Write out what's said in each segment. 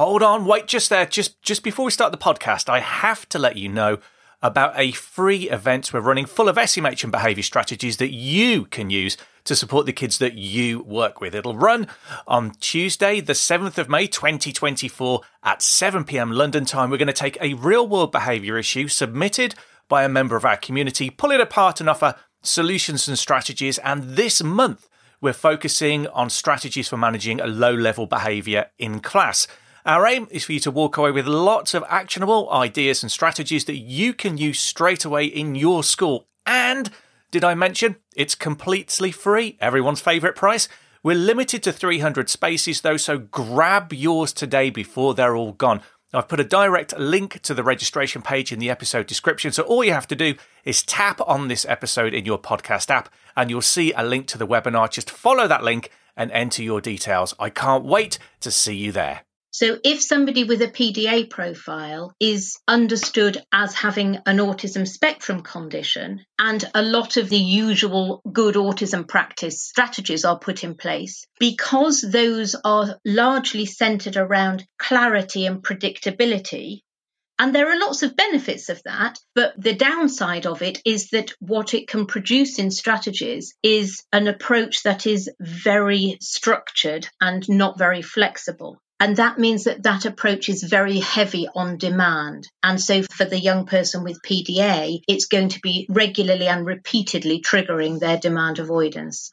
hold on, wait just there. Just just before we start the podcast, I have to let you know about a free event we're running full of SMH and behaviour strategies that you can use to support the kids that you work with. It'll run on Tuesday, the 7th of May 2024 at 7 pm London time. We're going to take a real world behaviour issue submitted by a member of our community, pull it apart and offer solutions and strategies. And this month, we're focusing on strategies for managing a low level behaviour in class. Our aim is for you to walk away with lots of actionable ideas and strategies that you can use straight away in your school. And did I mention it's completely free? Everyone's favourite price? We're limited to 300 spaces though, so grab yours today before they're all gone. I've put a direct link to the registration page in the episode description, so all you have to do is tap on this episode in your podcast app and you'll see a link to the webinar. Just follow that link and enter your details. I can't wait to see you there. So, if somebody with a PDA profile is understood as having an autism spectrum condition, and a lot of the usual good autism practice strategies are put in place, because those are largely centered around clarity and predictability, and there are lots of benefits of that, but the downside of it is that what it can produce in strategies is an approach that is very structured and not very flexible. And that means that that approach is very heavy on demand. And so for the young person with PDA, it's going to be regularly and repeatedly triggering their demand avoidance.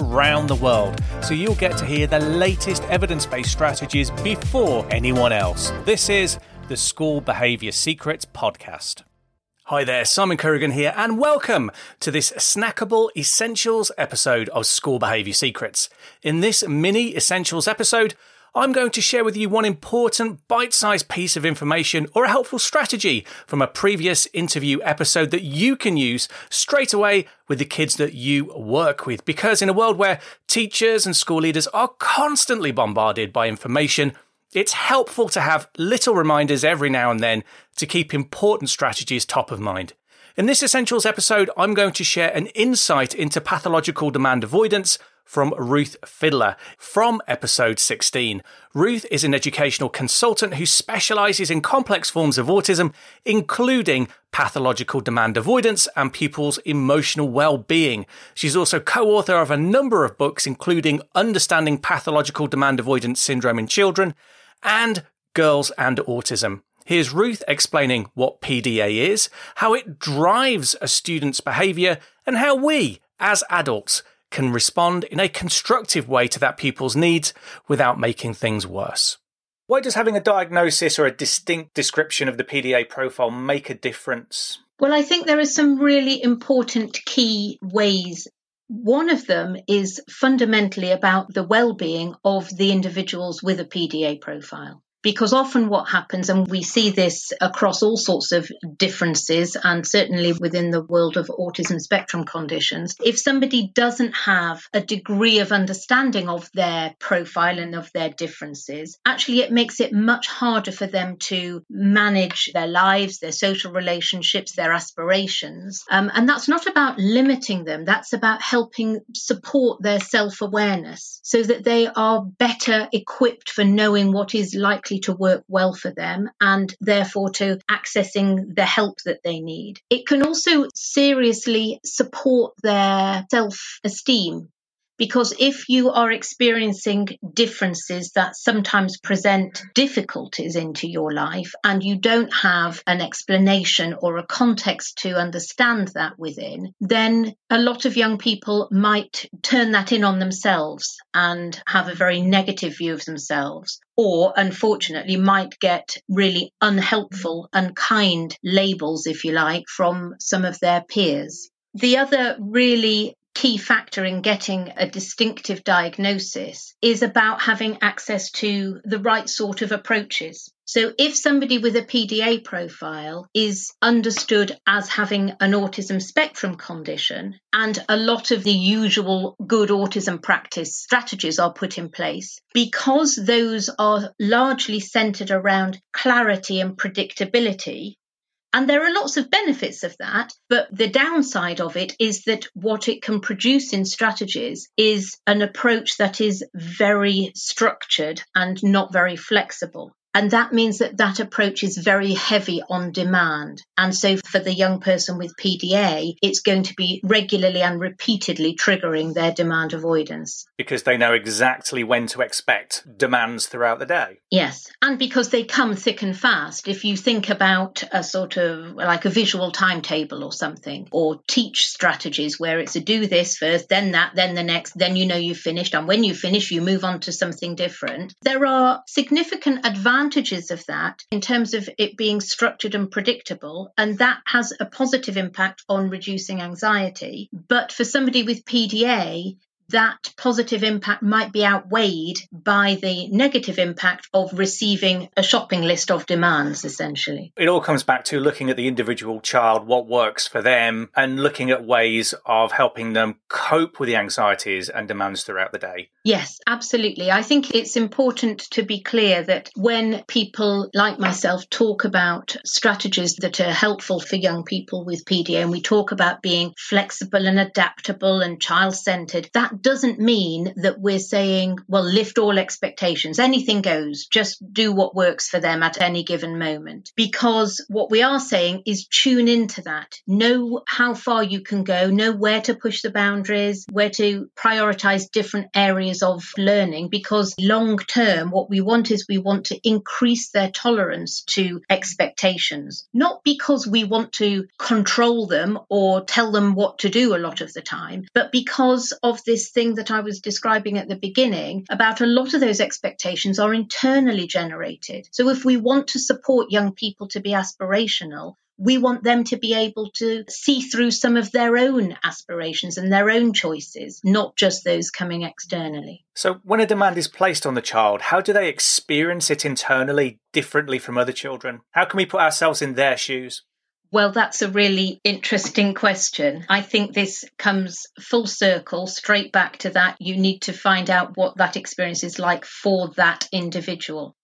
the world, so you'll get to hear the latest evidence based strategies before anyone else. This is the School Behaviour Secrets Podcast. Hi there, Simon Corrigan here, and welcome to this snackable essentials episode of School Behaviour Secrets. In this mini essentials episode, I'm going to share with you one important bite sized piece of information or a helpful strategy from a previous interview episode that you can use straight away with the kids that you work with. Because in a world where teachers and school leaders are constantly bombarded by information, it's helpful to have little reminders every now and then to keep important strategies top of mind. In this Essentials episode, I'm going to share an insight into pathological demand avoidance from Ruth Fidler from episode 16. Ruth is an educational consultant who specializes in complex forms of autism, including pathological demand avoidance and pupils' emotional well being. She's also co author of a number of books, including Understanding Pathological Demand Avoidance Syndrome in Children and Girls and Autism. Here's Ruth explaining what PDA is, how it drives a student's behaviour, and how we, as adults, can respond in a constructive way to that pupil's needs without making things worse. Why does having a diagnosis or a distinct description of the PDA profile make a difference? Well, I think there are some really important key ways. One of them is fundamentally about the well being of the individuals with a PDA profile because often what happens, and we see this across all sorts of differences, and certainly within the world of autism spectrum conditions, if somebody doesn't have a degree of understanding of their profile and of their differences, actually it makes it much harder for them to manage their lives, their social relationships, their aspirations. Um, and that's not about limiting them, that's about helping support their self awareness so that they are better equipped for knowing what is likely likely to work well for them and therefore to accessing the help that they need. It can also seriously support their self esteem because if you are experiencing differences that sometimes present difficulties into your life and you don't have an explanation or a context to understand that within, then a lot of young people might turn that in on themselves and have a very negative view of themselves or unfortunately might get really unhelpful, unkind labels, if you like, from some of their peers. The other really key factor in getting a distinctive diagnosis is about having access to the right sort of approaches. So, if somebody with a PDA profile is understood as having an autism spectrum condition, and a lot of the usual good autism practice strategies are put in place, because those are largely centered around clarity and predictability, and there are lots of benefits of that, but the downside of it is that what it can produce in strategies is an approach that is very structured and not very flexible. And that means that that approach is very heavy on demand. And so for the young person with PDA, it's going to be regularly and repeatedly triggering their demand avoidance. Because they know exactly when to expect demands throughout the day. Yes. And because they come thick and fast. If you think about a sort of like a visual timetable or something, or teach strategies where it's a do this first, then that, then the next, then you know you've finished. And when you finish, you move on to something different. There are significant advantages advantages of that in terms of it being structured and predictable, and that has a positive impact on reducing anxiety. But for somebody with PDA, that positive impact might be outweighed by the negative impact of receiving a shopping list of demands, essentially. It all comes back to looking at the individual child, what works for them, and looking at ways of helping them cope with the anxieties and demands throughout the day. Yes, absolutely. I think it's important to be clear that when people like myself talk about strategies that are helpful for young people with PDA, and we talk about being flexible and adaptable and child centered, that doesn't mean that we're saying, well, lift all expectations. Anything goes. Just do what works for them at any given moment. Because what we are saying is tune into that. Know how far you can go, know where to push the boundaries, where to prioritize different areas of learning. Because long term, what we want is we want to increase their tolerance to expectations, not because we want to control them or tell them what to do a lot of the time, but because of this thing that I was describing at the beginning about a lot of those expectations are internally generated. So if we want to support young people to be aspirational, we want them to be able to see through some of their own aspirations and their own choices, not just those coming externally. So, when a demand is placed on the child, how do they experience it internally differently from other children? How can we put ourselves in their shoes? Well, that's a really interesting question. I think this comes full circle, straight back to that. You need to find out what that experience is like for that individual.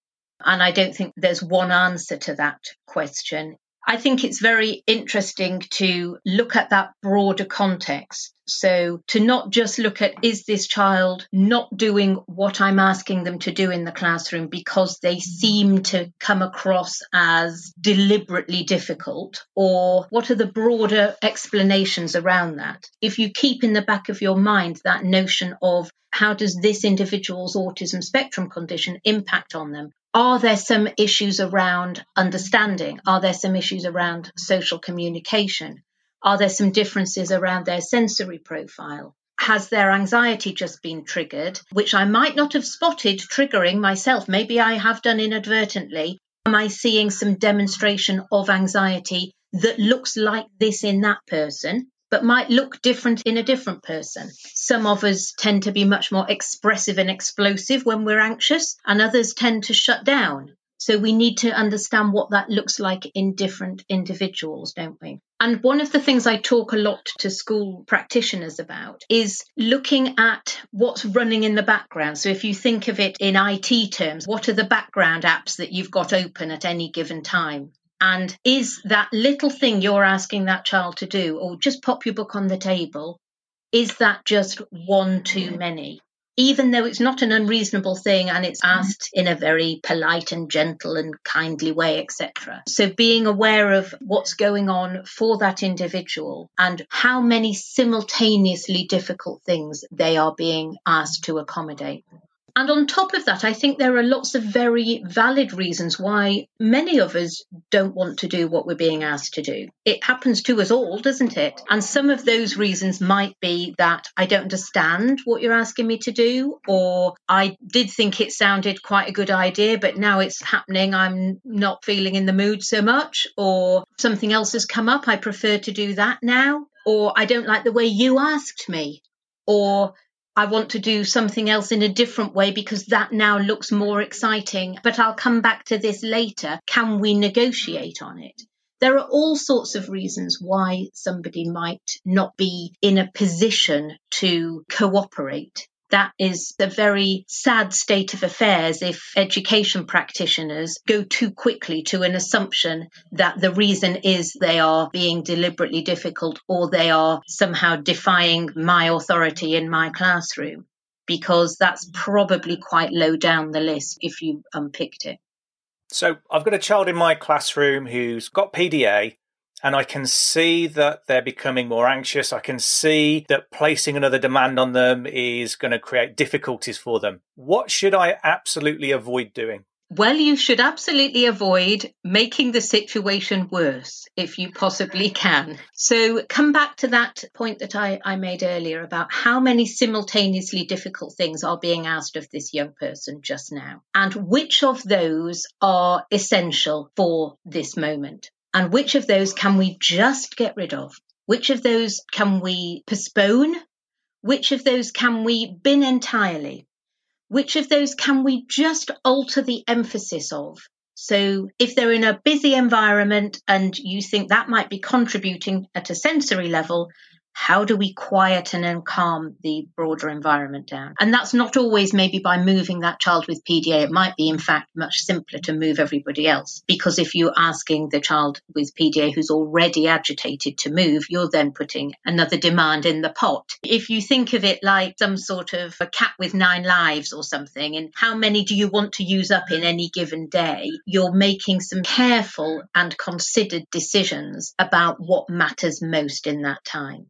And I don't think there's one answer to that question. I think it's very interesting to look at that broader context. So, to not just look at is this child not doing what I'm asking them to do in the classroom because they seem to come across as deliberately difficult, or what are the broader explanations around that? If you keep in the back of your mind that notion of how does this individual's autism spectrum condition impact on them? Are there some issues around understanding? Are there some issues around social communication? Are there some differences around their sensory profile? Has their anxiety just been triggered, which I might not have spotted triggering myself? Maybe I have done inadvertently. Am I seeing some demonstration of anxiety that looks like this in that person? But might look different in a different person. Some of us tend to be much more expressive and explosive when we're anxious, and others tend to shut down. So we need to understand what that looks like in different individuals, don't we? And one of the things I talk a lot to school practitioners about is looking at what's running in the background. So if you think of it in IT terms, what are the background apps that you've got open at any given time? And is that little thing you're asking that child to do, or just pop your book on the table, is that just one too many? Even though it's not an unreasonable thing and it's asked in a very polite and gentle and kindly way, etc. So being aware of what's going on for that individual and how many simultaneously difficult things they are being asked to accommodate. And on top of that, I think there are lots of very valid reasons why many of us don't want to do what we're being asked to do. It happens to us all, doesn't it? And some of those reasons might be that I don't understand what you're asking me to do, or I did think it sounded quite a good idea, but now it's happening. I'm not feeling in the mood so much, or something else has come up. I prefer to do that now or I don't like the way you asked me, or I want to do something else in a different way because that now looks more exciting, but I'll come back to this later. Can we negotiate on it? There are all sorts of reasons why somebody might not be in a position to cooperate that is a very sad state of affairs if education practitioners go too quickly to an assumption that the reason is they are being deliberately difficult or they are somehow defying my authority in my classroom, because that's probably quite low down the list if you unpicked it. So I've got a child in my classroom who's got PDA and I can see that they're becoming more anxious. I can see that placing another demand on them is going to create difficulties for them. What should I absolutely avoid doing? Well, you should absolutely avoid making the situation worse if you possibly can. So, come back to that point that I, I, made earlier about how many simultaneously difficult things are being asked of this young person just now, and which of those are essential for this moment. And which of those can we just get rid of? Which of those can we postpone? Which of those can we bin entirely? Which of those can we just alter the emphasis of? So, if they're in a busy environment and you think that might be contributing at a sensory level, how do we quieten and calm the broader environment down? And that's not always maybe by moving that child with PDA. It might be, in fact, much simpler to move everybody else. Because if you're asking the child with PDA who's already agitated to move, you're then putting another demand in the pot. If you think of it like some sort of a cat with nine lives or something, and how many do you want to use up in any given day, you're making some careful and considered decisions about what matters most in that time.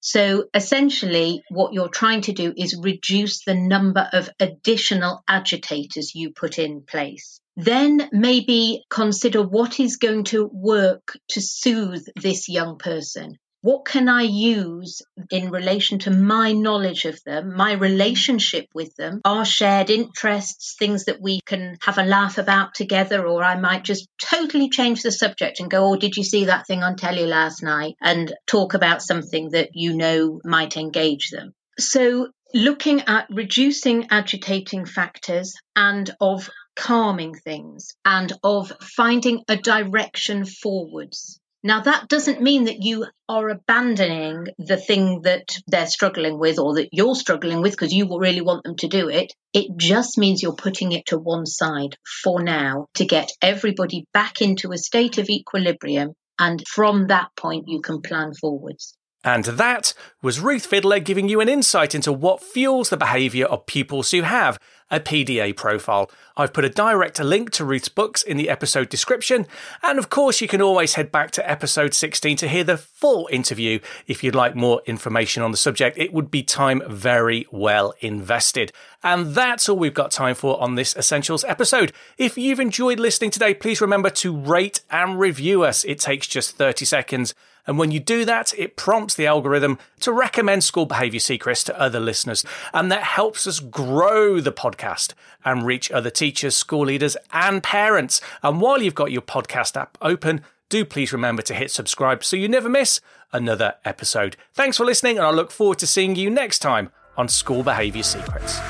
So essentially, what you're trying to do is reduce the number of additional agitators you put in place. Then maybe consider what is going to work to soothe this young person what can I use in relation to my knowledge of them, my relationship with them, our shared interests, things that we can have a laugh about together, or I might just totally change the subject and go, Oh, did you see that thing on telly last night? and talk about something that you know might engage them. So, looking at reducing agitating factors and of calming things and of finding a direction forwards. Now, that doesn't mean that you are abandoning the thing that they're struggling with or that you're struggling with because you really want them to do it. It just means you're putting it to one side for now to get everybody back into a state of equilibrium. And from that point, you can plan forwards. And that was Ruth Fidler giving you an insight into what fuels the behaviour of pupils who have a PDA profile. I've put a direct link to Ruth's books in the episode description. And of course, you can always head back to episode 16 to hear the full interview if you'd like more information on the subject. It would be time very well invested. And that's all we've got time for on this Essentials episode. If you've enjoyed listening today, please remember to rate and review us. It takes just 30 seconds. And when you do that, it prompts the algorithm to recommend School Behaviour Secrets to other listeners. And that helps us grow the podcast and reach other teachers, school leaders, and parents. And while you've got your podcast app open, do please remember to hit subscribe so you never miss another episode. Thanks for listening, and I look forward to seeing you next time on School Behaviour Secrets.